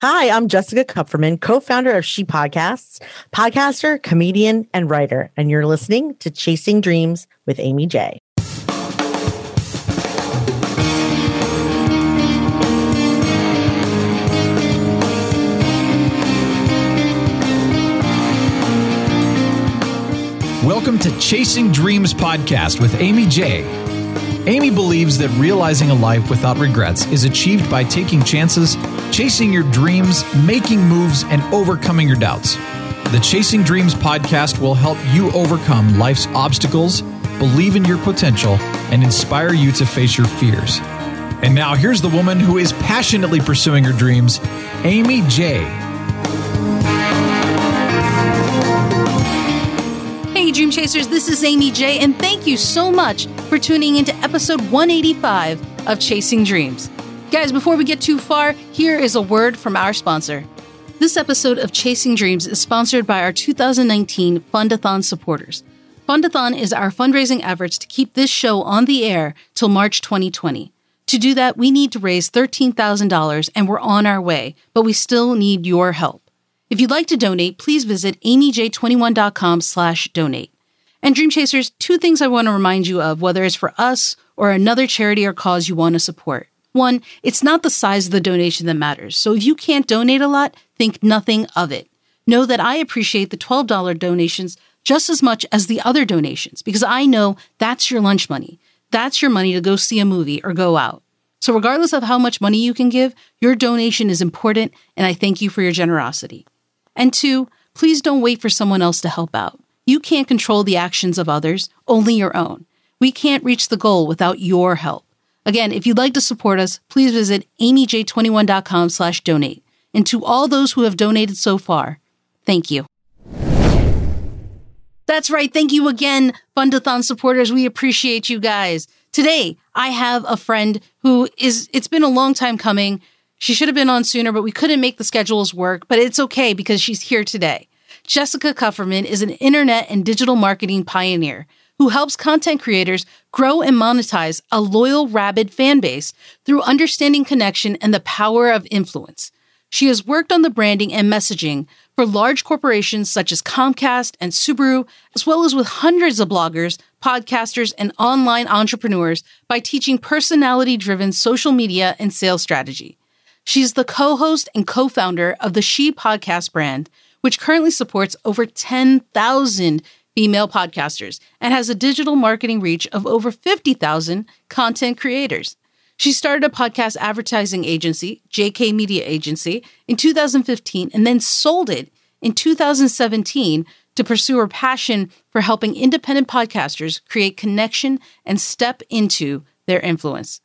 Hi, I'm Jessica Kupferman, co founder of She Podcasts, podcaster, comedian, and writer. And you're listening to Chasing Dreams with Amy J. Welcome to Chasing Dreams podcast with Amy J. Amy believes that realizing a life without regrets is achieved by taking chances, chasing your dreams, making moves, and overcoming your doubts. The Chasing Dreams podcast will help you overcome life's obstacles, believe in your potential, and inspire you to face your fears. And now here's the woman who is passionately pursuing her dreams, Amy J. Hey, Dream Chasers, this is Amy J, and thank you so much for tuning into episode 185 of Chasing Dreams. Guys, before we get too far, here is a word from our sponsor. This episode of Chasing Dreams is sponsored by our 2019 Fundathon supporters. Fundathon is our fundraising efforts to keep this show on the air till March 2020. To do that, we need to raise $13,000 and we're on our way, but we still need your help. If you'd like to donate, please visit amyj21.com slash donate. And Dream Chasers, two things I want to remind you of, whether it's for us or another charity or cause you want to support. One, it's not the size of the donation that matters. So if you can't donate a lot, think nothing of it. Know that I appreciate the $12 donations just as much as the other donations because I know that's your lunch money. That's your money to go see a movie or go out. So regardless of how much money you can give, your donation is important and I thank you for your generosity. And two, please don't wait for someone else to help out. You can't control the actions of others, only your own. We can't reach the goal without your help. Again, if you'd like to support us, please visit amyj21.com slash donate. And to all those who have donated so far, thank you. That's right. Thank you again, Fundathon supporters. We appreciate you guys. Today, I have a friend who is, it's been a long time coming. She should have been on sooner, but we couldn't make the schedules work, but it's okay because she's here today. Jessica Kupferman is an internet and digital marketing pioneer who helps content creators grow and monetize a loyal, rabid fan base through understanding connection and the power of influence. She has worked on the branding and messaging for large corporations such as Comcast and Subaru, as well as with hundreds of bloggers, podcasters, and online entrepreneurs by teaching personality driven social media and sales strategy. She's the co host and co founder of the She Podcast brand, which currently supports over 10,000 female podcasters and has a digital marketing reach of over 50,000 content creators. She started a podcast advertising agency, JK Media Agency, in 2015 and then sold it in 2017 to pursue her passion for helping independent podcasters create connection and step into their influence.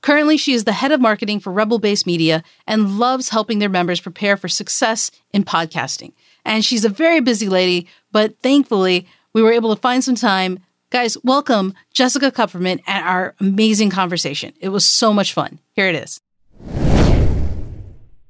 Currently, she is the head of marketing for Rebel Base Media and loves helping their members prepare for success in podcasting. And she's a very busy lady, but thankfully, we were able to find some time Guys, welcome Jessica Kupferman and our amazing conversation. It was so much fun. Here it is.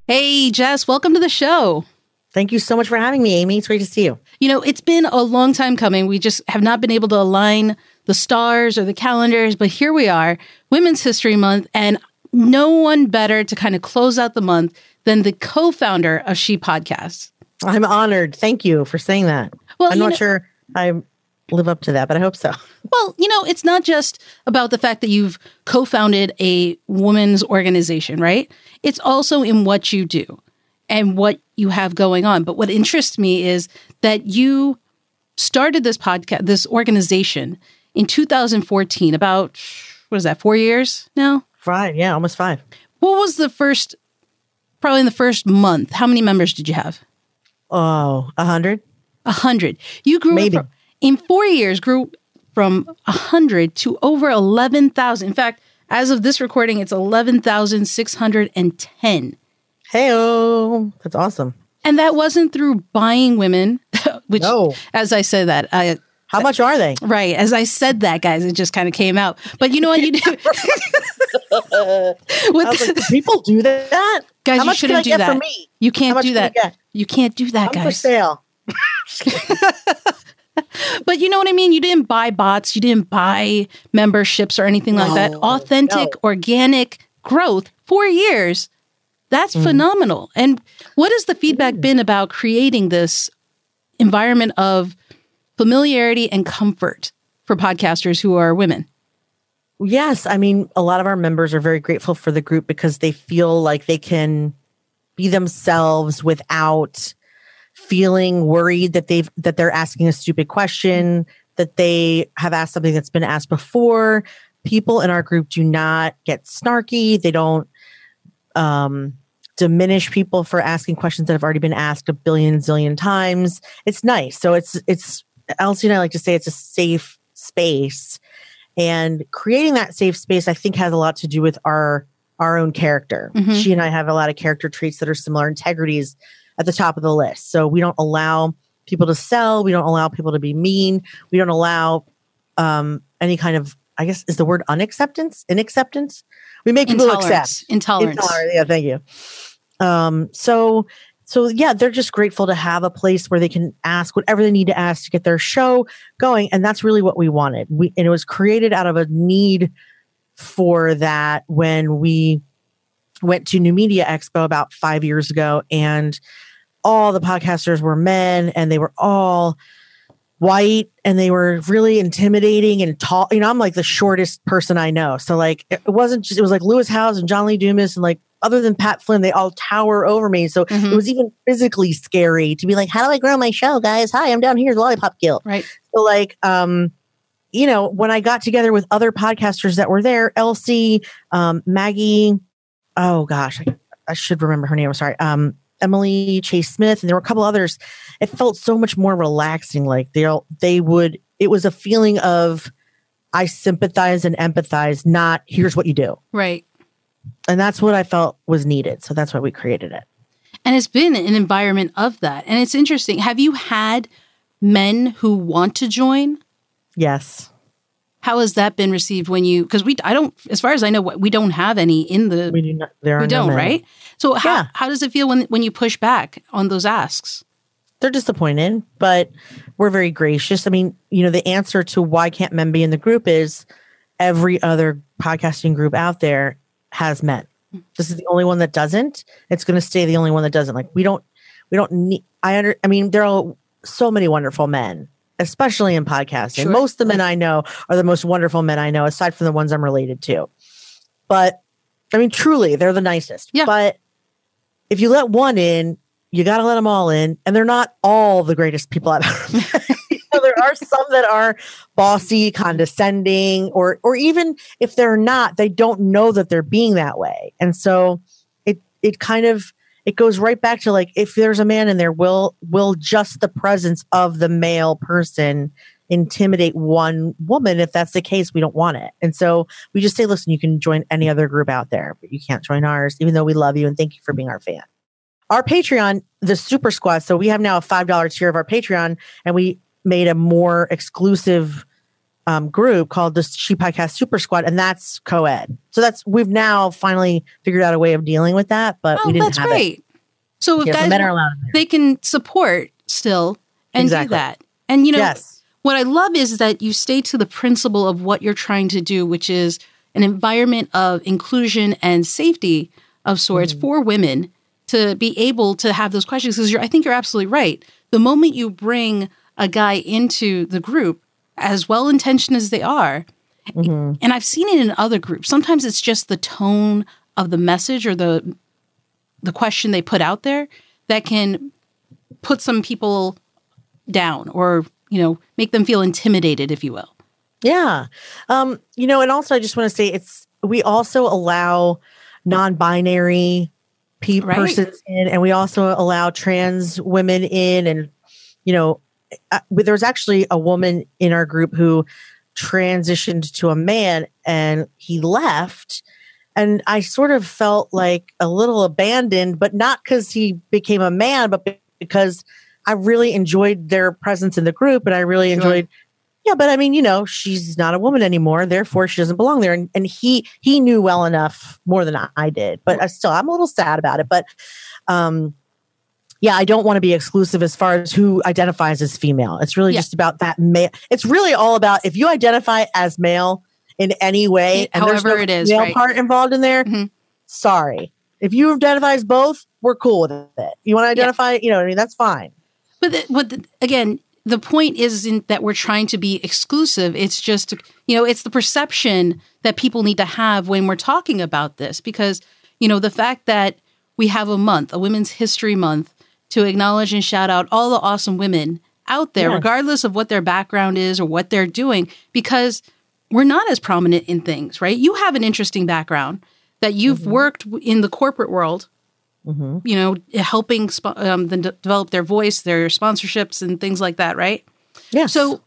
Hey, Jess, welcome to the show. Thank you so much for having me, Amy. It's great to see you. You know, it's been a long time coming. We just have not been able to align the stars or the calendars, but here we are, Women's History Month, and no one better to kind of close out the month than the co founder of She Podcasts. I'm honored. Thank you for saying that. Well, I'm not know, sure I'm live up to that, but I hope so. Well, you know, it's not just about the fact that you've co founded a women's organization, right? It's also in what you do and what you have going on. But what interests me is that you started this podcast, this organization in 2014, about, what is that, four years now? Five, yeah, almost five. What was the first, probably in the first month, how many members did you have? Oh, a hundred. A hundred. You grew Maybe. From, in four years grew from a 100 to over 11,000. In fact, as of this recording, it's 11,610. Hey, that's awesome. And that wasn't through buying women, which, no. as I said that, I, how much are they? Right. As I said that, guys, it just kind of came out. But you know what you do? like, people do that? Guys, you shouldn't do that. You can't do that. You can't do that, I'm guys. for sale. but you know what I mean? You didn't buy bots, you didn't buy memberships or anything no, like that. Authentic, no. organic growth, four years. That's mm-hmm. phenomenal. And what has the feedback mm-hmm. been about creating this environment of familiarity and comfort for podcasters who are women? Yes. I mean, a lot of our members are very grateful for the group because they feel like they can be themselves without feeling worried that they've that they're asking a stupid question, that they have asked something that's been asked before. People in our group do not get snarky. They don't um, diminish people for asking questions that have already been asked a billion zillion times. It's nice. So it's it's Elsie and I like to say it's a safe space. And creating that safe space, I think, has a lot to do with our our own character. Mm-hmm. She and I have a lot of character traits that are similar. Integrities at the top of the list. So we don't allow people to sell. We don't allow people to be mean. We don't allow um, any kind of, I guess, is the word unacceptance, inacceptance. We make people accept intolerance. Intolerance. Yeah, thank you. Um, so so yeah, they're just grateful to have a place where they can ask whatever they need to ask to get their show going. And that's really what we wanted. We and it was created out of a need for that when we went to New Media Expo about five years ago and all the podcasters were men and they were all white and they were really intimidating and tall. You know, I'm like the shortest person I know. So like it wasn't just it was like Lewis Howes and John Lee Dumas and like other than Pat Flynn, they all tower over me. So mm-hmm. it was even physically scary to be like, how do I grow my show, guys? Hi, I'm down here, Lollipop Guild. Right. So like um you know, when I got together with other podcasters that were there, Elsie, um, Maggie, oh gosh, I, I should remember her name. I'm sorry. Um, Emily Chase Smith, and there were a couple others. It felt so much more relaxing. Like they all, they would. It was a feeling of I sympathize and empathize. Not here's what you do. Right. And that's what I felt was needed. So that's why we created it. And it's been an environment of that. And it's interesting. Have you had men who want to join? Yes. How has that been received when you? Because we, I don't, as far as I know, we don't have any in the. We do not. There are we don't, no right? So how yeah. how does it feel when when you push back on those asks? They're disappointed, but we're very gracious. I mean, you know, the answer to why can't men be in the group is every other podcasting group out there has men. Hmm. This is the only one that doesn't. It's going to stay the only one that doesn't. Like we don't, we don't need. I under. I mean, there are so many wonderful men especially in podcasting. Sure. Most of the men I know are the most wonderful men I know, aside from the ones I'm related to. But I mean, truly, they're the nicest. Yeah. But if you let one in, you got to let them all in, and they're not all the greatest people I've ever met. Are some that are bossy, condescending, or or even if they're not, they don't know that they're being that way, and so it it kind of it goes right back to like if there's a man in there will will just the presence of the male person intimidate one woman? If that's the case we don't want it. And so we just say listen you can join any other group out there but you can't join ours even though we love you and thank you for being our fan. Our patreon the super squad so we have now a five dollar tier of our patreon and we made a more exclusive um, group called the She Podcast Super Squad, and that's co-ed. So that's we've now finally figured out a way of dealing with that, but oh, we didn't that's have great. It. So if yeah, guys, men are allowed they can support still and exactly. do that. And you know, yes. what I love is that you stay to the principle of what you're trying to do, which is an environment of inclusion and safety of sorts mm-hmm. for women to be able to have those questions. Because I think you're absolutely right. The moment you bring a guy into the group, as well intentioned as they are. Mm-hmm. And I've seen it in other groups. Sometimes it's just the tone of the message or the the question they put out there that can put some people down or, you know, make them feel intimidated, if you will. Yeah. Um, you know, and also I just want to say it's we also allow non-binary pe- right. persons in and we also allow trans women in and you know uh, there was actually a woman in our group who transitioned to a man and he left and i sort of felt like a little abandoned but not because he became a man but because i really enjoyed their presence in the group and i really sure. enjoyed yeah but i mean you know she's not a woman anymore therefore she doesn't belong there and, and he he knew well enough more than i, I did but I still i'm a little sad about it but um yeah, I don't want to be exclusive as far as who identifies as female. It's really yeah. just about that male. It's really all about if you identify as male in any way, and however there's no it is, male right. part involved in there. Mm-hmm. Sorry, If you identify as both, we're cool with it. You want to identify, yeah. you know, I mean, that's fine. But the, but the, again, the point isn't that we're trying to be exclusive. It's just, you know, it's the perception that people need to have when we're talking about this because, you know, the fact that we have a month, a Women's History Month, to acknowledge and shout out all the awesome women out there, regardless of what their background is or what they're doing, because we're not as prominent in things, right? You have an interesting background that you've mm-hmm. worked in the corporate world mm-hmm. you know, helping sp- um, them de- develop their voice, their sponsorships, and things like that, right? Yeah. So,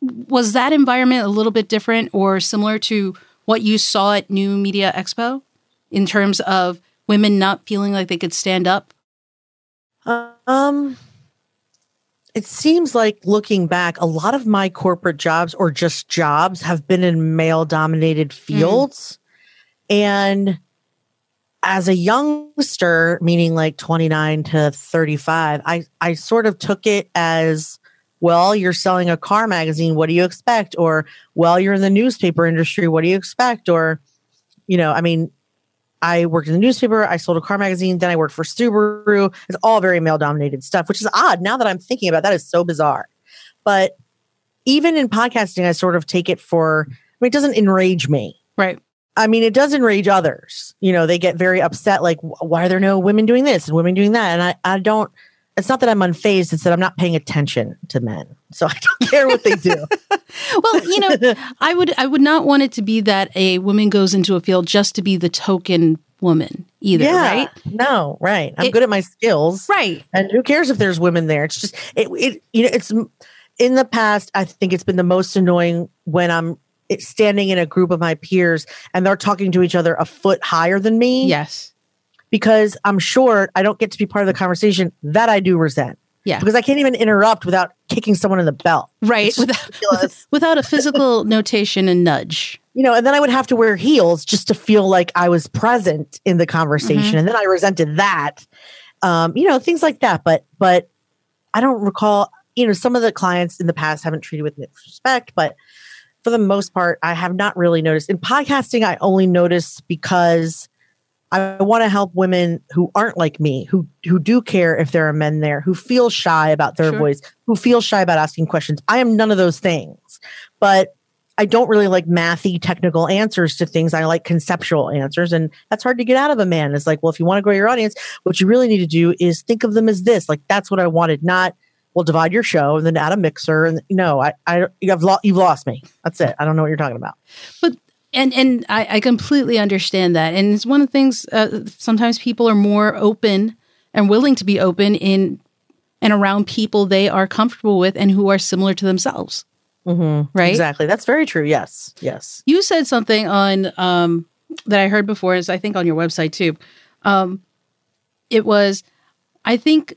was that environment a little bit different or similar to what you saw at New Media Expo in terms of women not feeling like they could stand up? Um, it seems like looking back, a lot of my corporate jobs or just jobs have been in male dominated mm. fields. Mm. And as a youngster, meaning like 29 to 35, I, I sort of took it as, well, you're selling a car magazine. What do you expect? Or, well, you're in the newspaper industry. What do you expect? Or, you know, I mean, I worked in the newspaper. I sold a car magazine. Then I worked for Subaru. It's all very male dominated stuff, which is odd. Now that I'm thinking about that, is so bizarre. But even in podcasting, I sort of take it for, I mean, it doesn't enrage me. Right. I mean, it does enrage others. You know, they get very upset, like, why are there no women doing this and women doing that? And I, I don't, it's not that I'm unfazed, it's that I'm not paying attention to men. So I don't care what they do. well, you know, I would, I would not want it to be that a woman goes into a field just to be the token woman either, yeah, right? No, right. I'm it, good at my skills. Right. And who cares if there's women there? It's just, it, it, you know, it's, in the past, I think it's been the most annoying when I'm standing in a group of my peers and they're talking to each other a foot higher than me. Yes. Because I'm short, I don't get to be part of the conversation. That I do resent. Yeah. Because I can't even interrupt without kicking someone in the belt. Right. Without, without a physical notation and nudge. You know, and then I would have to wear heels just to feel like I was present in the conversation. Mm-hmm. And then I resented that. Um, you know, things like that. But but I don't recall, you know, some of the clients in the past haven't treated with respect, but for the most part, I have not really noticed. In podcasting, I only notice because I want to help women who aren't like me, who who do care if there are men there, who feel shy about their sure. voice, who feel shy about asking questions. I am none of those things. But I don't really like mathy technical answers to things. I like conceptual answers. And that's hard to get out of a man. It's like, well, if you want to grow your audience, what you really need to do is think of them as this. Like that's what I wanted, not we'll divide your show and then add a mixer. And no, I, I, you've, lo- you've lost me. That's it. I don't know what you're talking about. But and and I, I completely understand that. And it's one of the things. Uh, sometimes people are more open and willing to be open in and around people they are comfortable with and who are similar to themselves. Mm-hmm. Right. Exactly. That's very true. Yes. Yes. You said something on um, that I heard before. Is I think on your website too. Um, it was. I think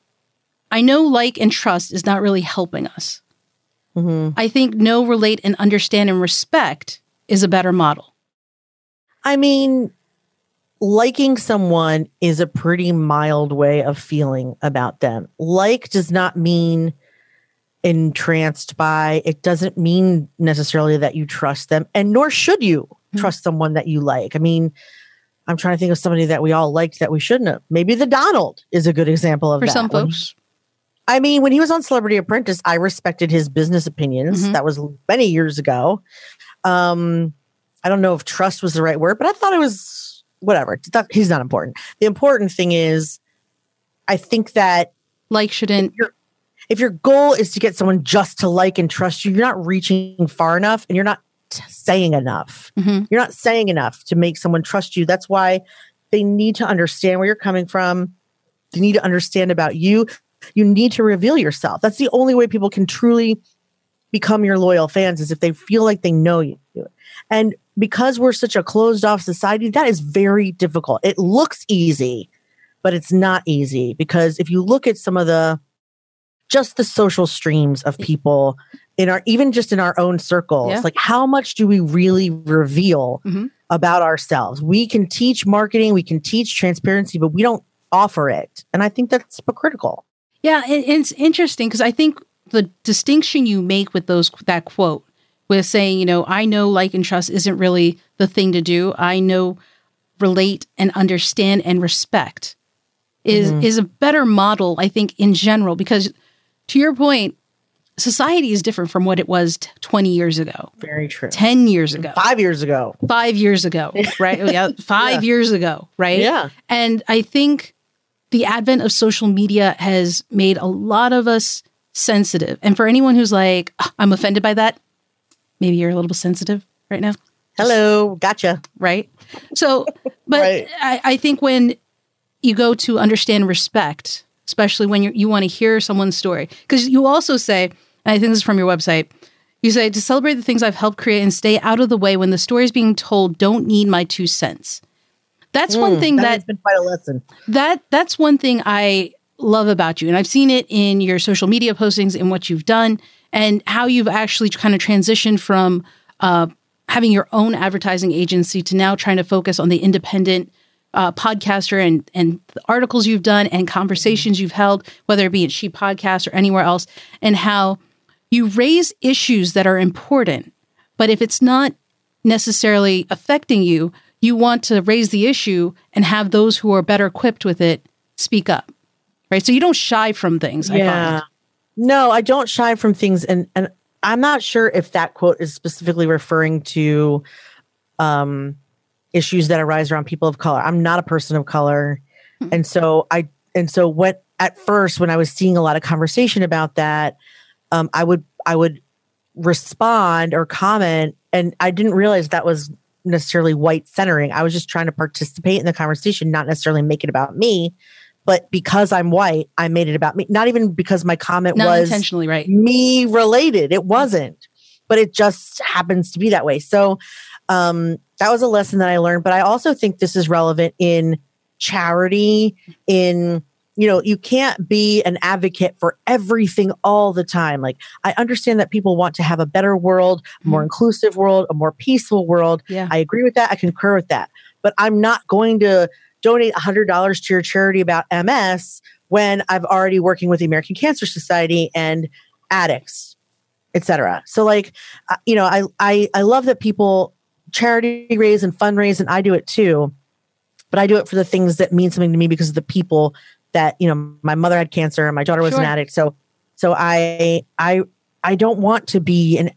I know like and trust is not really helping us. Mm-hmm. I think know, relate, and understand and respect is a better model. I mean, liking someone is a pretty mild way of feeling about them. Like does not mean entranced by, it doesn't mean necessarily that you trust them, and nor should you mm-hmm. trust someone that you like. I mean, I'm trying to think of somebody that we all liked that we shouldn't have. Maybe the Donald is a good example of For that. some folks. I mean, when he was on Celebrity Apprentice, I respected his business opinions. Mm-hmm. That was many years ago. Um, I don't know if trust was the right word, but I thought it was whatever. He's not important. The important thing is, I think that like shouldn't. If, your, if your goal is to get someone just to like and trust you, you're not reaching far enough, and you're not saying enough. Mm-hmm. You're not saying enough to make someone trust you. That's why they need to understand where you're coming from. They need to understand about you you need to reveal yourself. That's the only way people can truly become your loyal fans is if they feel like they know you. And because we're such a closed off society, that is very difficult. It looks easy, but it's not easy because if you look at some of the just the social streams of people in our even just in our own circles, yeah. like how much do we really reveal mm-hmm. about ourselves? We can teach marketing, we can teach transparency, but we don't offer it. And I think that's hypocritical. Yeah, it, it's interesting because I think the distinction you make with those that quote with saying, you know, I know like and trust isn't really the thing to do. I know relate and understand and respect is mm-hmm. is a better model i think in general because to your point society is different from what it was t- 20 years ago Very true. 10 years ago Five years ago. five years ago, right? yeah, five years ago, right? Yeah. And I think the advent of social media has made a lot of us sensitive. And for anyone who's like, "Ah, I'm offended by that, maybe you're a little bit sensitive right now, Hello. Gotcha. right? So, but Right. I, I think when you go to understand respect, especially when you you want to hear someone's story, because you also say, and I think this is from your website, you say to celebrate the things I've helped create and stay out of the way when the stories being told don't need my two cents. That's one thing That, that has been quite a lesson. that that's one thing I love about you, and I've seen it in your social media postings and what you've done, and how you've actually kind of transitioned from uh, having your own advertising agency to now trying to focus on the independent uh, podcaster and and the articles you've done and conversations you've held, whether it be at She Podcast or anywhere else, and how you raise issues that are important, but if it's not necessarily affecting you, you want to raise the issue and have those who are better equipped with it speak up. Right. So you don't shy from things. I Yeah. find. No, I don't shy from things, and and I'm not sure if that quote is specifically referring to um, issues that arise around people of color. I'm not a person of color, and so I and so what at first when I was seeing a lot of conversation about that, um, I would I would respond or comment, and I didn't realize that was necessarily white centering. I was just trying to participate in the conversation, not necessarily make it about me. But because I'm white, I made it about me. Not even because my comment Not was intentionally, right? me related. It wasn't, but it just happens to be that way. So um, that was a lesson that I learned. But I also think this is relevant in charity, in you know, you can't be an advocate for everything all the time. Like, I understand that people want to have a better world, a more inclusive world, a more peaceful world. Yeah. I agree with that. I concur with that. But I'm not going to donate $100 to your charity about MS when I've already working with the American Cancer Society and addicts, etc. So like, uh, you know, I, I, I love that people charity raise and fundraise and I do it too, but I do it for the things that mean something to me because of the people that, you know, my mother had cancer and my daughter was an addict. So, so I, I, I don't want to be an,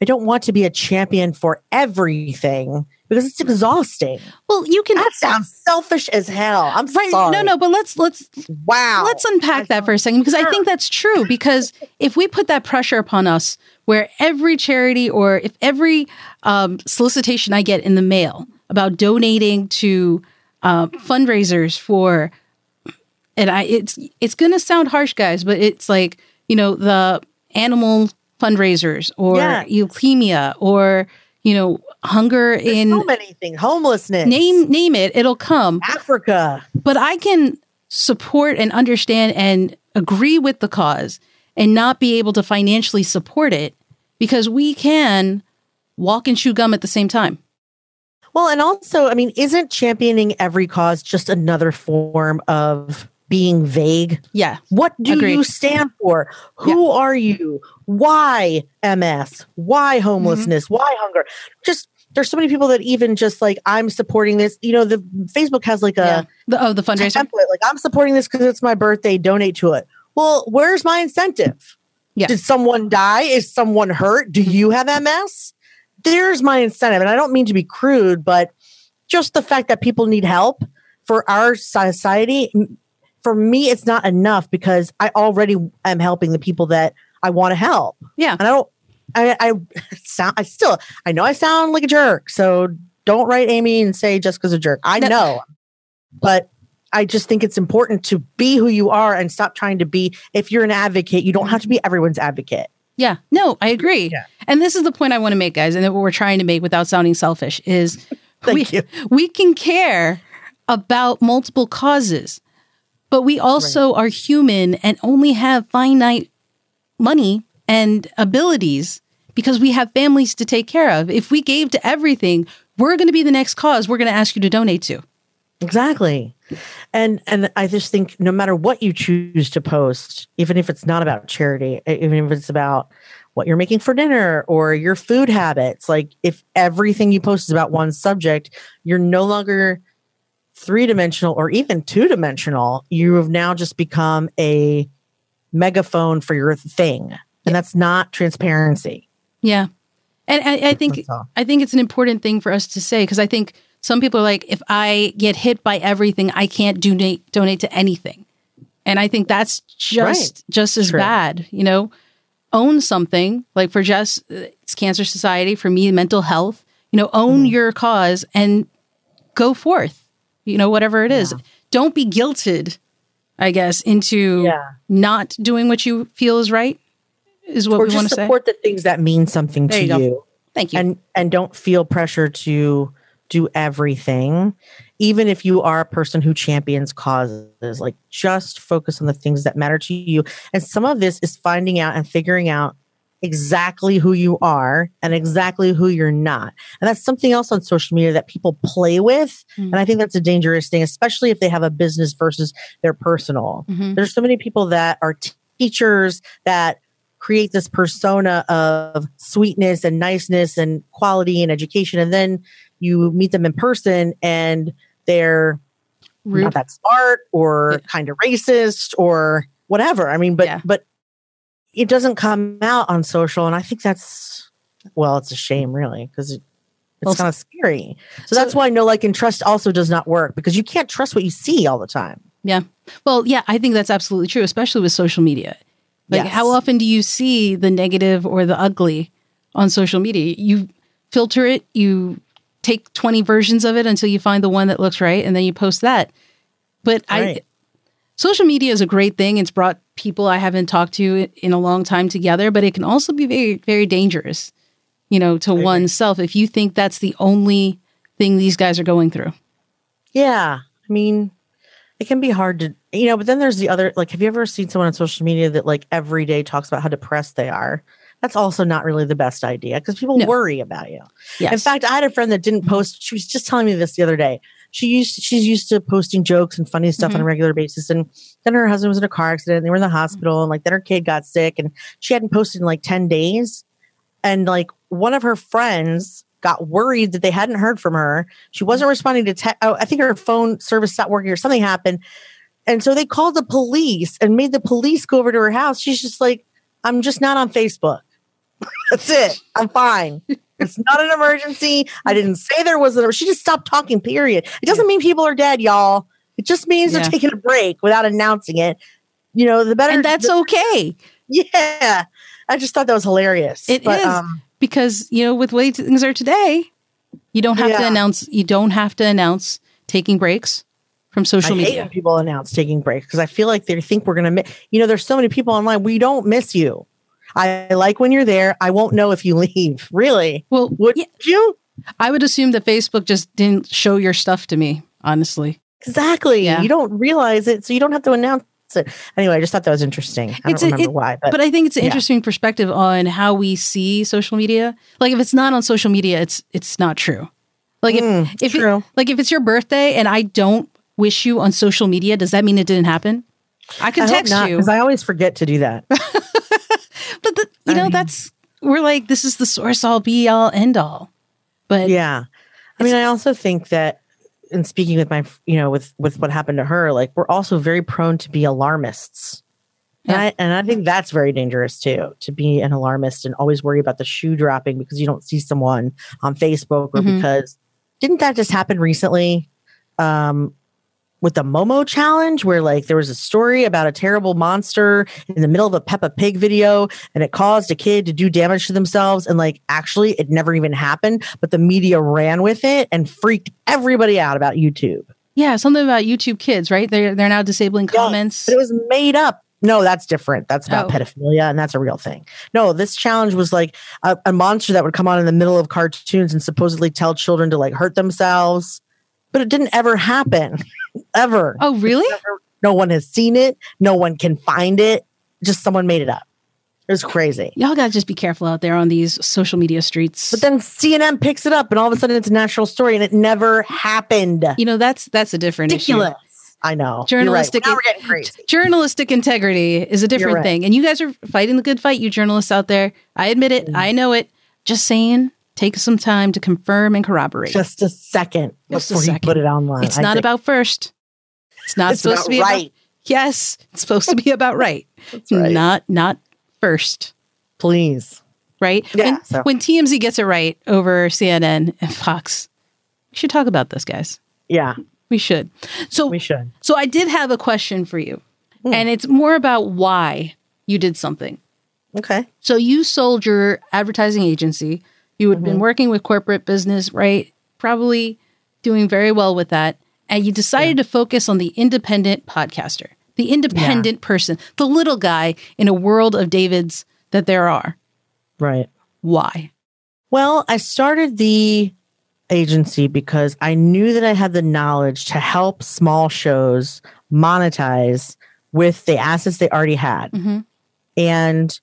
I don't want to be a champion for everything because it's exhausting. Well, you can That sounds selfish as hell. I'm right. sorry. No, no, but let's let's Wow. let's unpack that for a second because I think that's true. Because if we put that pressure upon us, where every charity or if every um, solicitation I get in the mail about donating to uh, fundraisers for, and I it's it's going to sound harsh, guys, but it's like you know the animal fundraisers or Yeah. leukemia or you know hunger in so many things. Homelessness. name name it, it'll come Africa. but I can support and understand and agree with the cause and not be able to financially support it because we can walk and chew gum at the same time. Well, and also, I mean, isn't championing every cause just another form of being vague? Yeah. What do Agreed. you stand for? Who are you? Why MS? Why homelessness? Mm-hmm. Why hunger? Just there's so many people that even just like I'm supporting this. You know, the Facebook has like a yeah. The, oh, the fundraiser. template like I'm supporting this because it's my birthday. Donate to it. Well, where's my incentive? Yeah. Did someone die? Is someone hurt? Do you have MS? There's my incentive, and I don't mean to be crude, but just the fact that people need help for our society. For me, it's not enough because I already am helping the people that I want to help, Yeah. and I don't. I, I sound. I still. I know I sound like a jerk, so don't write Amy and say Jessica's a jerk. I No. know, but I just think it's important to be who you are and stop trying to be. If you're an advocate, you don't have to be everyone's advocate. Yeah, no, I agree. Yeah. And this is the point I want to make, guys, and that what we're trying to make without sounding selfish is we, you. we can care about multiple causes, but we also are human and only have finite money and abilities because we have families to take care of. If we gave to everything, we're going to be the next cause we're going to ask you to donate to. Exactly. And and I just think no matter what you choose to post, even if it's not about charity, even if it's about what you're making for dinner or your food habits, like if everything you post is about one subject, you're no longer three dimensional or even two dimensional, you have now just become a megaphone for your thing. And that's not transparency. Yeah. And I, I think I think it's an important thing for us to say because I think some people are like, if I get hit by everything, I can't donate donate to anything. And I think that's just right. just as True. bad, you know. Own something like for Jess, it's Cancer Society. For me, mental health. You know, own mm. your cause and go forth. You know, whatever it is. Yeah. Don't be guilted, I guess, into yeah. not doing what you feel is right. Is what or we want to say. Support the things that mean something there to you, you. Thank you. And and don't feel pressure to do everything even if you are a person who champions causes like just focus on the things that matter to you and some of this is finding out and figuring out exactly who you are and exactly who you're not and that's something else on social media that people play with mm-hmm. and i think that's a dangerous thing especially if they have a business versus their personal mm-hmm. there's so many people that are t- teachers that create this persona of sweetness and niceness and quality and education and then you meet them in person and they're Rude. not that smart or yeah. kind of racist or whatever. I mean, but yeah. but it doesn't come out on social, and I think that's well, it's a shame, really, because it, it's well, kind of scary. So, so, that's why no like and trust also does not work because you can't trust what you see all the time. Yeah. Well, yeah, I think that's absolutely true, especially with social media. Like, yes. how often do you see the negative or the ugly on social media? You filter it, you take 20 versions of it until you find the one that looks right and then you post that. But right. I social media is a great thing. It's brought people I haven't talked to in a long time together, but it can also be very very dangerous, you know, to right. oneself if you think that's the only thing these guys are going through. Yeah. I mean, it can be hard to you know, but then there's the other like have you ever seen someone on social media that like every day talks about how depressed they are? that's also not really the best idea because people no. worry about you. Yes. In fact, I had a friend that didn't post. She was just telling me this the other day. She used she's used to posting jokes and funny stuff mm-hmm. on a regular basis, and then her husband was in a car accident. And they were in the hospital, and like then her kid got sick, and she hadn't posted in like ten days. And like one of her friends got worried that they hadn't heard from her. She wasn't responding to text. Oh, I think her phone service stopped working or something happened. And so they called the police and made the police go over to her house. She's just like, I'm just not on Facebook. That's it. I'm fine. It's not an emergency. I didn't say there was an. Emergency. She just stopped talking. Period. It doesn't mean people are dead, y'all. It just means yeah. they're taking a break without announcing it. You know, the better. And that's the, okay. Yeah, I just thought that was hilarious. It but, is um, because you know, with the way things are today, you don't have yeah. to announce. You don't have to announce taking breaks from social I media. people announce taking breaks because I feel like they think we're going to miss. You know, there's so many people online. We don't miss you. I like when you're there. I won't know if you leave. Really? Well, would yeah, you? I would assume that Facebook just didn't show your stuff to me, honestly. Exactly. Yeah. You don't realize it, so you don't have to announce it. Anyway, I just thought that was interesting. I it's don't a, remember it, why, but, but I think it's an yeah. interesting perspective on how we see social media. Like if it's not on social media, it's it's not true. Like if mm, if. It, like if it's your birthday and I don't wish you on social media, does that mean it didn't happen? I can I text not, you because I always forget to do that. but the, you I know, mean, that's we're like this is the source all be all end all. But yeah, I mean, I also think that in speaking with my, you know, with with what happened to her, like we're also very prone to be alarmists. Yeah. And, I, and I think that's very dangerous too, to be an alarmist and always worry about the shoe dropping because you don't see someone on Facebook or mm-hmm. because didn't that just happen recently? Um, with the Momo challenge where like there was a story about a terrible monster in the middle of a Peppa Pig video and it caused a kid to do damage to themselves and like actually it never even happened but the media ran with it and freaked everybody out about YouTube. Yeah, something about YouTube kids, right? They're they're now disabling comments. Yeah, it was made up. No, that's different. That's about oh. pedophilia, and that's a real thing. No, this challenge was like a, a monster that would come on in the middle of cartoons and supposedly tell children to like hurt themselves, but it didn't ever happen. Ever. Oh, really? Never, no one has seen it. No one can find it. Just someone made it up. It was crazy. Y'all got to just be careful out there on these social media streets. But then CNN picks it up, and all of a sudden it's a national story, and it never happened. You know, that's that's a different Ridiculous. issue. I know. Journalistic, right. we're getting crazy. journalistic integrity is a different right. thing, and you guys are fighting the good fight. You journalists out there, I admit it. Mm. I know it. Just saying, Take some time to confirm and corroborate. Just a second Just a before you second. put it online. it's I not think. about first. It's not It's supposed to be right. About, yes, it's supposed to be about right. Right. Not not first. Please. Right? Yeah, when, so- when TMZ gets it right over CNN and Fox, we should talk about this, guys. Yeah, We should. So we should. So I did have a question for you, Hmm. and it's more about why you did something. Okay. So you sold your advertising agency. You had been Mm-hmm. working with corporate business, right? Probably doing very well with that. And you decided to focus on the independent podcaster, the independent person, the little guy in a world of Davids that there are. Right. Why? Well, I started the agency because I knew that I had the knowledge to help small shows monetize with the assets they already had. Mhm. And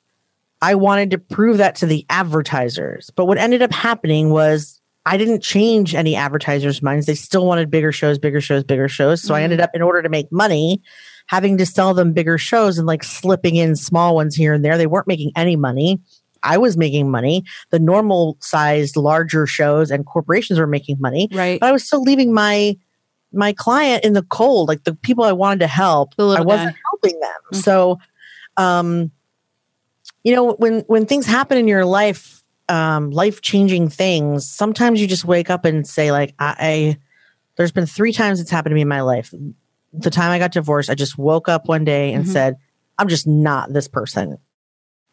I wanted to prove that to the advertisers. But what ended up happening was I didn't change any advertisers' minds. They still wanted bigger shows, bigger shows, bigger shows. So I ended up, in order to make money, having to sell them bigger shows and like slipping in small ones here and there. They weren't making any money. I was making money. The normal sized, larger shows and corporations were making money, Right. but I was still leaving my my client in the cold. Like the people I wanted to help, I wasn't guy. helping them. Mhm. So, um, you know, when when things happen in your life, um, life changing things, sometimes you just wake up and say, like, I, I. There's been three times it's happened to me in my life. The time I got divorced, I just woke up one day and Mhm. said, "I'm just not this person."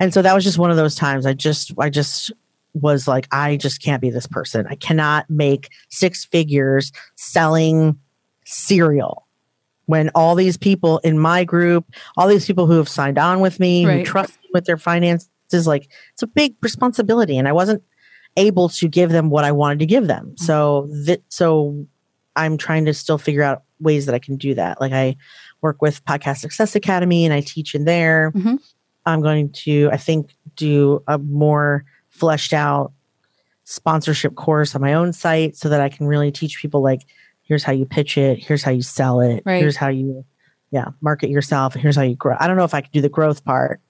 And so that was just one of those times. I just, I just was like, I just can't be this person. I cannot make six figures selling cereal when all these people in my group, all these people who have signed on with me, Right. who trust me with their finances, like it's a big responsibility. And I wasn't able to give them what I wanted to give them. So that, so I'm trying to still figure out ways that I can do that. Like I work with Podcast Success Academy and I teach in there. Mhm. I'm going to, I think, do a more fleshed out sponsorship course on my own site so that I can really teach people like, here's how you pitch it, here's how you sell it, Right. here's how you, yeah, market yourself, and here's how you grow. I don't know if I could do the growth part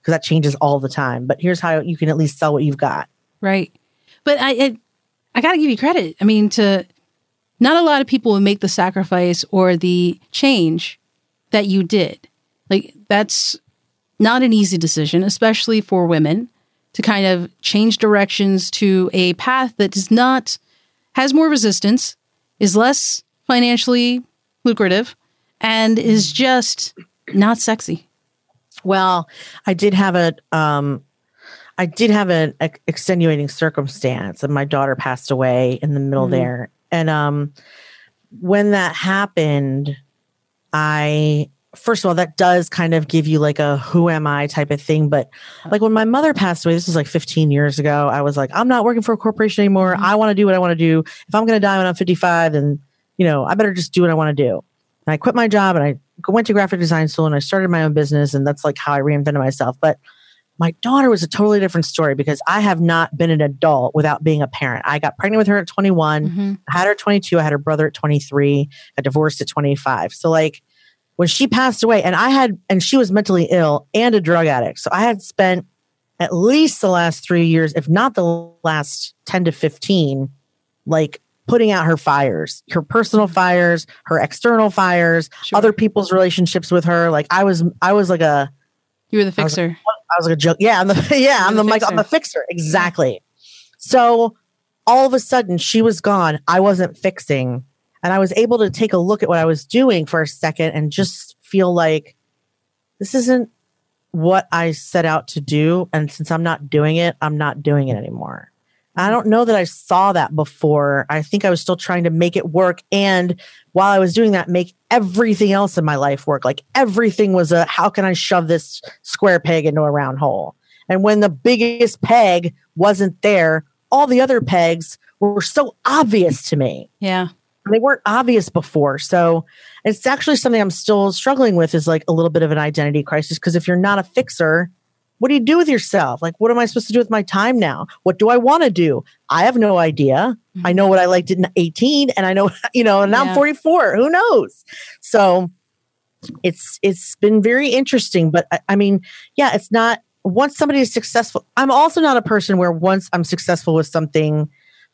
because that changes all the time, but here's how you can at least sell what you've got. Right. But I, I, I got to give you credit. I mean, to not a lot of people would make the sacrifice or the change that you did. Like that's not an easy decision, especially for women to kind of change directions to a path that does not has more resistance, is less financially lucrative, and is just not sexy. Well, I did have a um I did have an extenuating circumstance and my daughter passed away in the middle Mhm. there. And um when that happened, I first of all that does kind of give you like a who am I type of thing, but like when my mother passed away, this was like 15 years ago, I was like I'm not working for a corporation anymore. Mhm. I want to do what I want to do. If I'm going to die when I'm 55 then you know, I better just do what I want to do. And I quit my job and I went to graphic design school and I started my own business. And that's like how I reinvented myself. But my daughter was a totally different story because I have not been an adult without being a parent. I got pregnant with her at 21, Mhm. I had her at 22, I had her brother at 23, got divorced at 25. So like when she passed away and I had, and she was mentally ill and a drug addict. So I had spent at least the last three years, if not the last 10 to 15, like putting out her fires, her personal fires, her external fires, Sure. other people's relationships with her. Like I was, I was like a, You were the I was fixer. I was like a joke. Yeah, I'm the yeah, I'm the, the Mike. I'm the fixer. Exactly. So all of a sudden she was gone. I wasn't fixing, and I was able to take a look at what I was doing for a second and just feel like this isn't what I set out to do. And since I'm not doing it, I'm not doing it anymore. I don't know that I saw that before. I think I was still trying to make it work. And while I was doing that, make everything else in my life work. Like everything was a how can I shove this square peg into a round hole? And when the biggest peg wasn't there, all the other pegs were so obvious to me. Yeah. They weren't obvious before. So it's actually something I'm still struggling with is like a little bit of an identity crisis. Because if you're not a fixer, what do you do with yourself? Like, what am I supposed to do with my time now? What do I want to do? I have no idea. I know what I liked in 18 and I know, you know, and now Yeah. I'm 44. Who knows? So it's, it's been very interesting, but I, I mean, yeah, it's not, once somebody is successful, I'm also not a person where once I'm successful with something,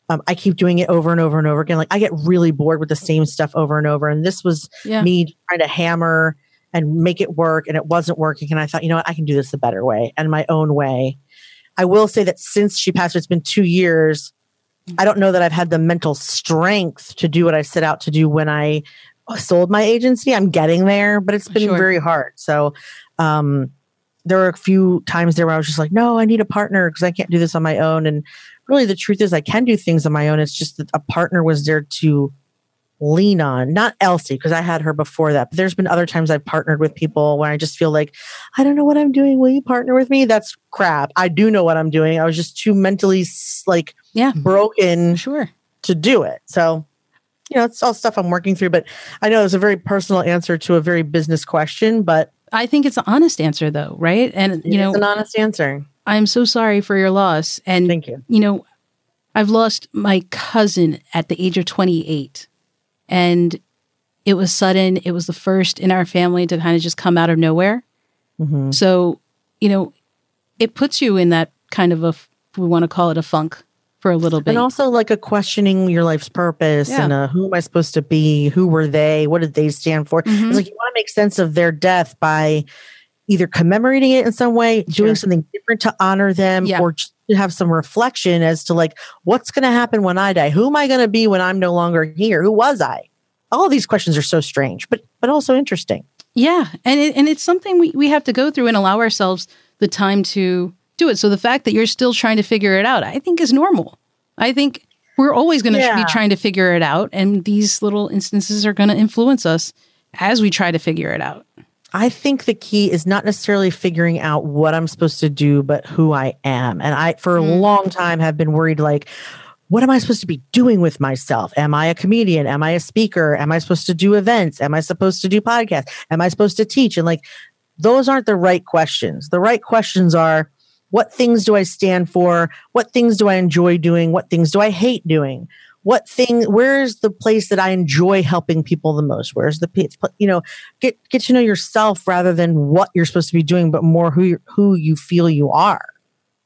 um, I keep doing it over and over and over again. Like I get really bored with the same stuff over and over. And this was Yeah. me trying to hammer and make it work, and it wasn't working. And I thought, you know what, I can do this the better way and my own way. I will say that since she passed, it's been two years. I don't know that I've had the mental strength to do what I set out to do when I sold my agency. I'm getting there, but it's been Sure. very hard. So, um, there were a few times there where I was just like, no, I need a partner because I can't do this on my own. And really, the truth is, I can do things on my own. It's just that a partner was there to lean on, not Elsie, because I had her before that. But there's been other times I've partnered with people where I just feel like, I don't know what I'm doing. Will you partner with me? That's crap. I do know what I'm doing. I was just too mentally like Yeah. broken Sure. to do it. So, you know, it's all stuff I'm working through. But I know it's a very personal answer to a very business question, but I think it's an honest answer though, right? And you know, it's an honest answer. I'm so sorry for your loss. And Thank you. you know, I've lost my cousin at the age of 28. And it was sudden. It was the first in our family to kind of just come out of nowhere. Mm-hmm. So, you know, it puts you in that kind of a, we want to call it a funk for a little bit. And also like a questioning your life's purpose Yeah. and uh, who am I supposed to be? Who were they? What did they stand for? Mhm. It's like you want to make sense of their death by either commemorating it in some way, Sure. doing something different to honor them, Yeah. or just to have some reflection as to like what's going to happen when I die? Who am I going to be when I'm no longer here? Who was I? All of these questions are so strange, but but also interesting. Yeah, and it, and it's something we, we have to go through and allow ourselves the time to do it. So the fact that you're still trying to figure it out, I think, is normal. I think we're always going to be trying to figure it out, and these little instances are going to influence us as we try to figure it out. I think the key is not necessarily figuring out what I'm supposed to do, but who I am. And I, for a Mm. long time, have been worried like, what am I supposed to be doing with myself? Am I a comedian? Am I a speaker? Am I supposed to do events? Am I supposed to do podcasts? Am I supposed to teach? And like, those aren't the right questions. The right questions are, what things do I stand for? What things do I enjoy doing? What things do I hate doing? What thing, where's the place that I enjoy helping people the most? Where's the, you know, get get to know yourself rather than what you're supposed to be doing, but more who you who you feel you are.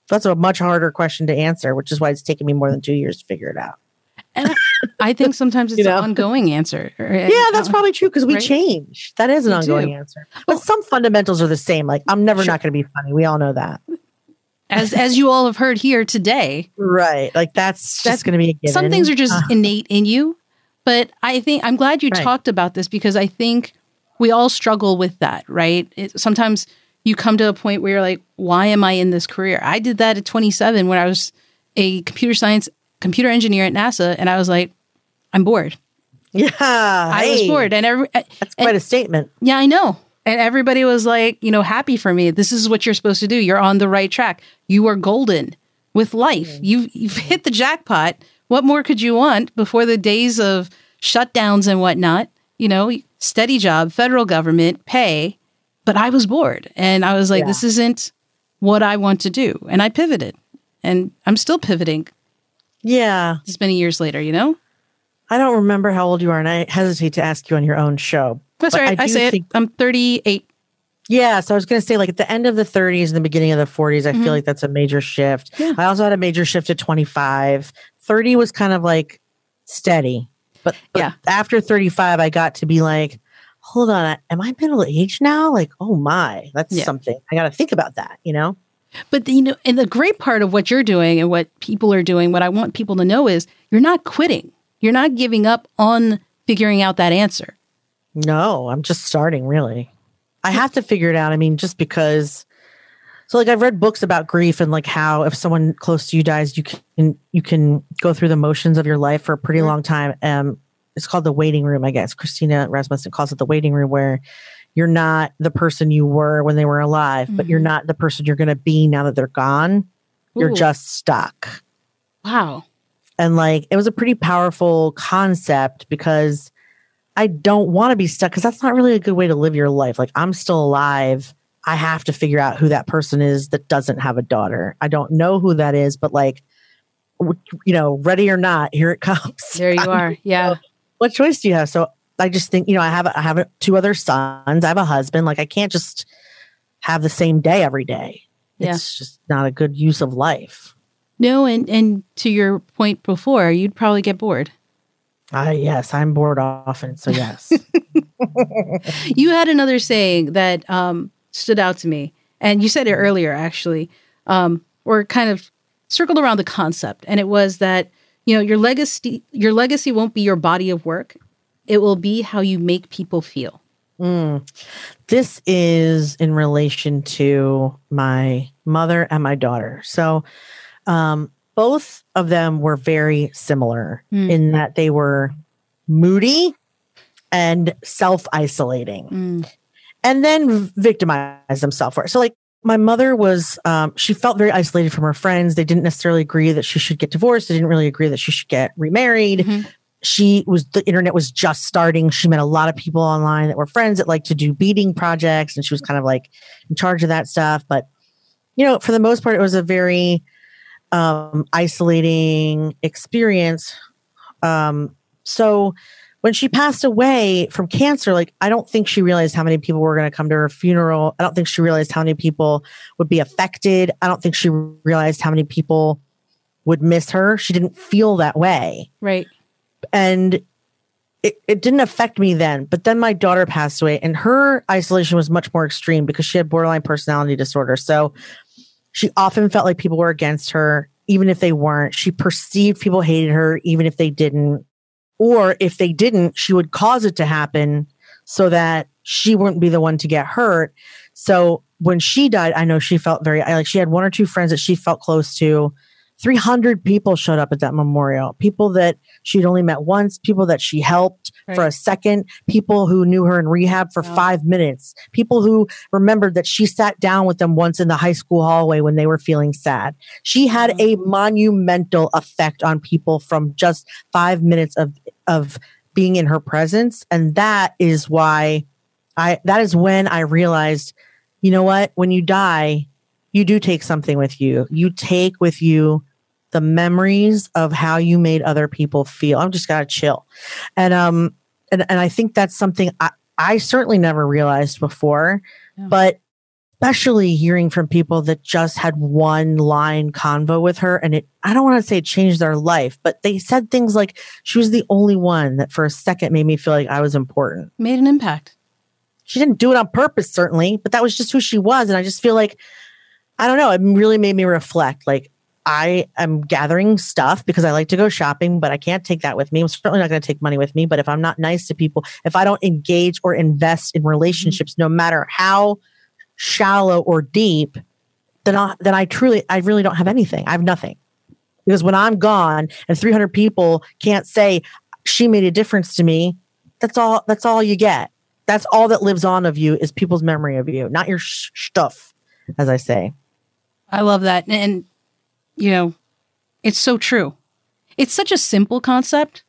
That's a much harder question to answer, which is why it's taken me more than two years to figure it out. And I, think sometimes it's You know? an ongoing answer. or- Yeah, that's um, probably true because we Right? change. That is an We ongoing do. answer. But some fundamentals are the same. Like I'm never Sure. not going to be funny. We all know that, as as you all have heard here today. right? Like that's that's just going to be. Some things are just Uh, innate in you, but I think I'm glad you Right. talked about this because I think we all struggle with that, right? It, sometimes you come to a point where you're like, why am I in this career? I did that at 27 when I was a computer science computer engineer at NASA, and I was like, I'm bored. yeah. I was bored, and every That's quite a statement. yeah, I know. And everybody was like, you know, happy for me. This is what you're supposed to do. You're on the right track. You are golden with life. Mm. You've you've hit the jackpot. What more could you want before the days of shutdowns and whatnot? You know, steady job, federal government, pay. But I was bored and I was like, Yeah. this isn't what I want to do. And I pivoted. And I'm still pivoting Yeah. this many years later, you know? I don't remember how old you are, and I hesitate to ask you on your own show. That's But right. I, do say think- it. I'm 38. Yeah, so I was going to say, like at the end of the 30s and the beginning of the 40s, I feel like that's a major shift. Mm-hmm. Yeah. I also had a major shift at 25. 30 was kind of like steady, but, but Yeah. after 35, I got to be like, hold on, am I middle aged now? Like, oh my, that's Yeah. something. I got to think about that, you know? But you know, and the great part of what you're doing and what people are doing, what I want people to know is you're not quitting. You're not giving up on figuring out that answer. No, I'm just starting really. I have to figure it out. I mean, just because so like I've read books about grief and like how if someone close to you dies, you can you can go through the motions of your life for a pretty long time. Um it's called the waiting room, I guess. Christina Rasmussen calls it the waiting room where you're not the person you were when they were alive, but you're Mhm. not the person you're gonna be now that they're gone. You're just stuck wow. and like it was a pretty powerful concept because I don't want to be stuck because that's not really a good way to live your life. Like I'm still alive. I have to figure out who that person is that doesn't have a daughter. I don't know who that is, but like, you know, ready or not, here it comes. There you are. Yeah. What choice do you have? So I just think, you know, I have I have two other sons. I have a husband. Like I can't just have the same day every day. Yeah. It's just not a good use of life. No, and and to your point before, you'd probably get bored. Uh, yes, I'm bored often. So, yes. You had another saying that um, stood out to me, and you said it earlier, actually, um, or kind of circled around the concept, and it was that you know your legacy your legacy won't be your body of work; it will be how you make people feel. Mm. this is in relation to my mother and my daughter. So, um, both of them were very similar Mm. in that they were moody and self isolating Mm. and then victimized themselves for it. So, like, my mother was, um, she felt very isolated from her friends. They didn't necessarily agree that she should get divorced. They didn't really agree that she should get remarried Mhm. she was the internet was just starting she met a lot of people online that were friends that like to do beading projects and she was kind of like in charge of that stuff but you know for the most part it was a very um isolating experience. Um so when she passed away from cancer like i don't think she realized how many people were going to come to her funeral. I don't think she realized how many people would be affected. I don't think she realized how many people would miss her. She didn't feel that way. Right. and it, it didn't affect me then but then my daughter passed away and her isolation was much more extreme because she had borderline personality disorder. So she often felt like people were against her even if they weren't. She perceived people hated her even if they didn't. Or if they didn't she would cause it to happen so that she wouldn't be the one to get hurt. So when she died i know she felt very like she had one or two friends that she felt close to 300 people showed up at that memorial. People that she'd only met once people that she helped for a second people who knew her in rehab for Wow. five minutes people who remembered that she sat down with them once in the high school hallway when they were feeling sad. She had a mm-hmm. monumental effect on people from just five minutes of of being in her presence. And that is why i that is when i realized you know what? When you die you do take something with you. You take with you the memories of how you made other people feel i'm just gotta chill and um and, and i think that's something i i certainly never realized before Yeah. but especially hearing from people that just had one line convo with her and it i don't want to say it changed their life but they said things like she was the only one that for a second made me feel like i was important Made an impact. she didn't do it on purpose certainly but that was just who she was and i just feel like i don't know it really made me reflect like i am gathering stuff because i like to go shopping but i can't take that with me. I'm certainly not going to take money with me but if i'm not nice to people if i don't engage or invest in relationships no matter how shallow or deep then I, then I truly i really don't have anything. I have nothing. Because when i'm gone and 300 people can't say she made a difference to me that's all that's all you get. That's all that lives on of you is people's memory of you not your sh- stuff as i say. I love that. And, you know, it's so true. It's such a simple concept.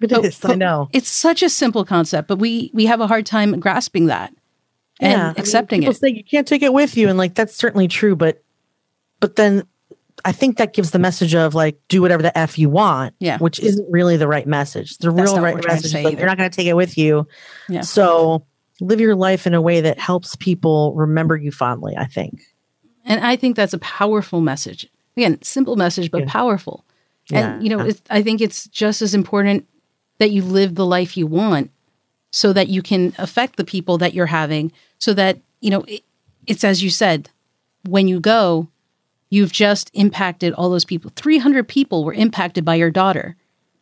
it But- is i know It's such a simple concept, but we we have a hard time grasping that and I mean, accepting people it. say you can't take it with you and like that's certainly true but but then i think that gives the message of like do whatever the f you want Yeah. which isn't really the right message the That's real right message is like you're not going to take it with you Yeah. so live your life in a way that helps people remember you fondly i think And I think that's a powerful message. Again, simple message, but Yeah. powerful. Yeah. And, you know, it's, I think it's just as important that you live the life you want so that you can affect the people that you're having, so that, you know, it, it's as you said, when you go, you've just impacted all those people. 300 people were impacted by your daughter.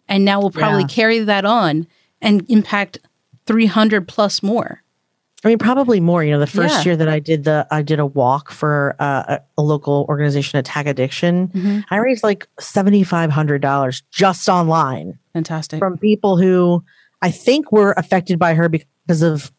And now we'll probably Yeah. carry that on and impact 300 plus more. I mean, probably more. You know, the first Yeah. year that I did the, I did a walk for uh, a, a local organization, Attack Addiction. Mhm. I raised like seventy five hundred dollars just online Fantastic. from people who I think were affected by her because of,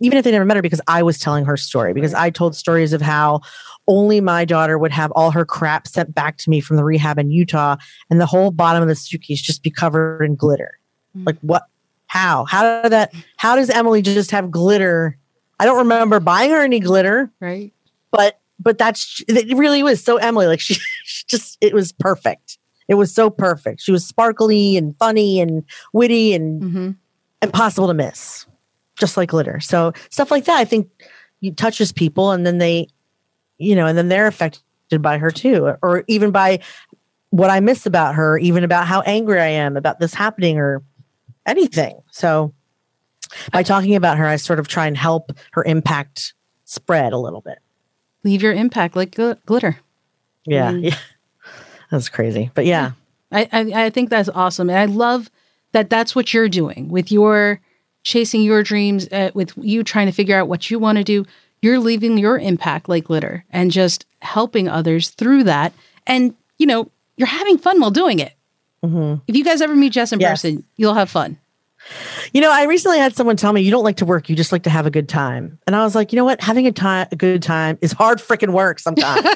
even if they never met her, because I was telling her story. Because I told stories of how only my daughter would have all her crap sent back to me from the rehab in Utah, and the whole bottom of the suitcase just be covered in glitter. Mm. Like what? How? How did that? How does Emily just have glitter? I don't remember buying her any glitter, right? but but that's it. Really was so Emily. Like she, she just it was perfect. It was so perfect. She was sparkly and funny and witty and hmm impossible to miss, just like glitter. So stuff like that, I think, you touches people, and then they, you know, and then they're affected by her too, or even by what I miss about her, even about how angry I am about this happening or anything. So by talking about her, I sort of try and help her impact spread a little bit. Leave your impact like gl- glitter. Yeah. Mm. Yeah. That's crazy. But yeah. I, I, I think that's awesome. And I love that that's what you're doing with your chasing your dreams, uh, with you trying to figure out what you want to do. You're leaving your impact like glitter and just helping others through that. And, you know, you're having fun while doing it. Mm-hmm. If you guys ever meet Jess in yes. person, you'll have fun. You know, I recently had someone tell me you don't like to work, you just like to have a good time. And I was like, you know what? Having a time a good time is hard freaking work sometimes.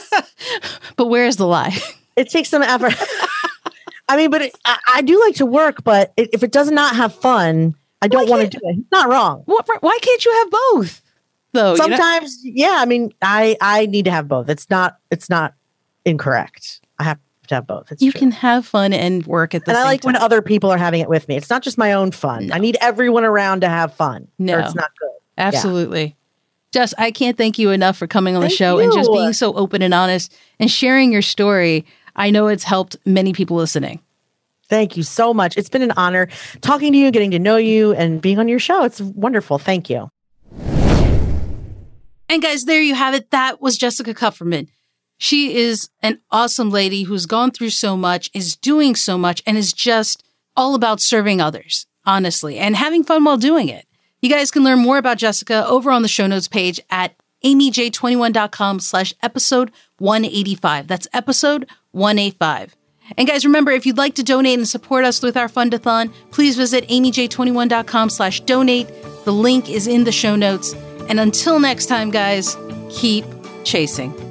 but where's the lie? It takes some effort. I mean, but it, I, I, do like to work, but it, if it does not have fun, I don't want to do it. It's not wrong. What, why can't you have both? Though sometimes, you know? yeah. I mean, I I need to have both. It's not it's not incorrect. I have to have both. It's you true. can have fun and work at the and I like time. when other people are having it with me. It's not just my own fun. No. I need everyone around to have fun. No, it's not good. Absolutely. Yeah. Jess, I can't thank you enough for coming on thank the show you. and just being so open and honest and sharing your story. I know it's helped many people listening. Thank you so much. It's been an honor talking to you, getting to know you, and being on your show. It's wonderful. Thank you. And guys, there you have it. That was Jessica Kupferman. She is an awesome lady who's gone through so much, is doing so much, and is just all about serving others, honestly, and having fun while doing it. You guys can learn more about Jessica over on the show notes page at aimeej21.com slash episode 185. That's episode 185. And guys, remember, if you'd like to donate and support us with our fundathon, please visit aimeej21.com slash donate. The link is in the show notes. And until next time, guys, keep chasing.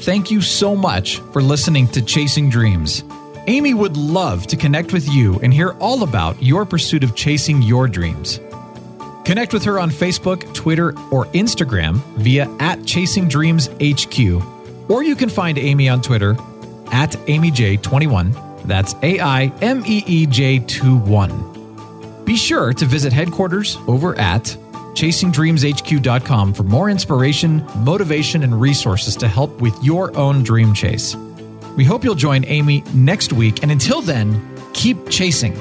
Thank you so much for listening to Chasing Dreams. Aimee would love to connect with you and hear all about your pursuit of chasing your dreams. Connect with her on Facebook, Twitter, or Instagram via at Chasing Dreams HQ, or you can find Aimee on Twitter at AimeeJ21. That's A I M E E J 2 1. Be sure to visit headquarters over at chasingdreamshq.com for more inspiration, motivation, and resources to help with your own dream chase. We hope you'll join Aimee next week, and until then, keep chasing.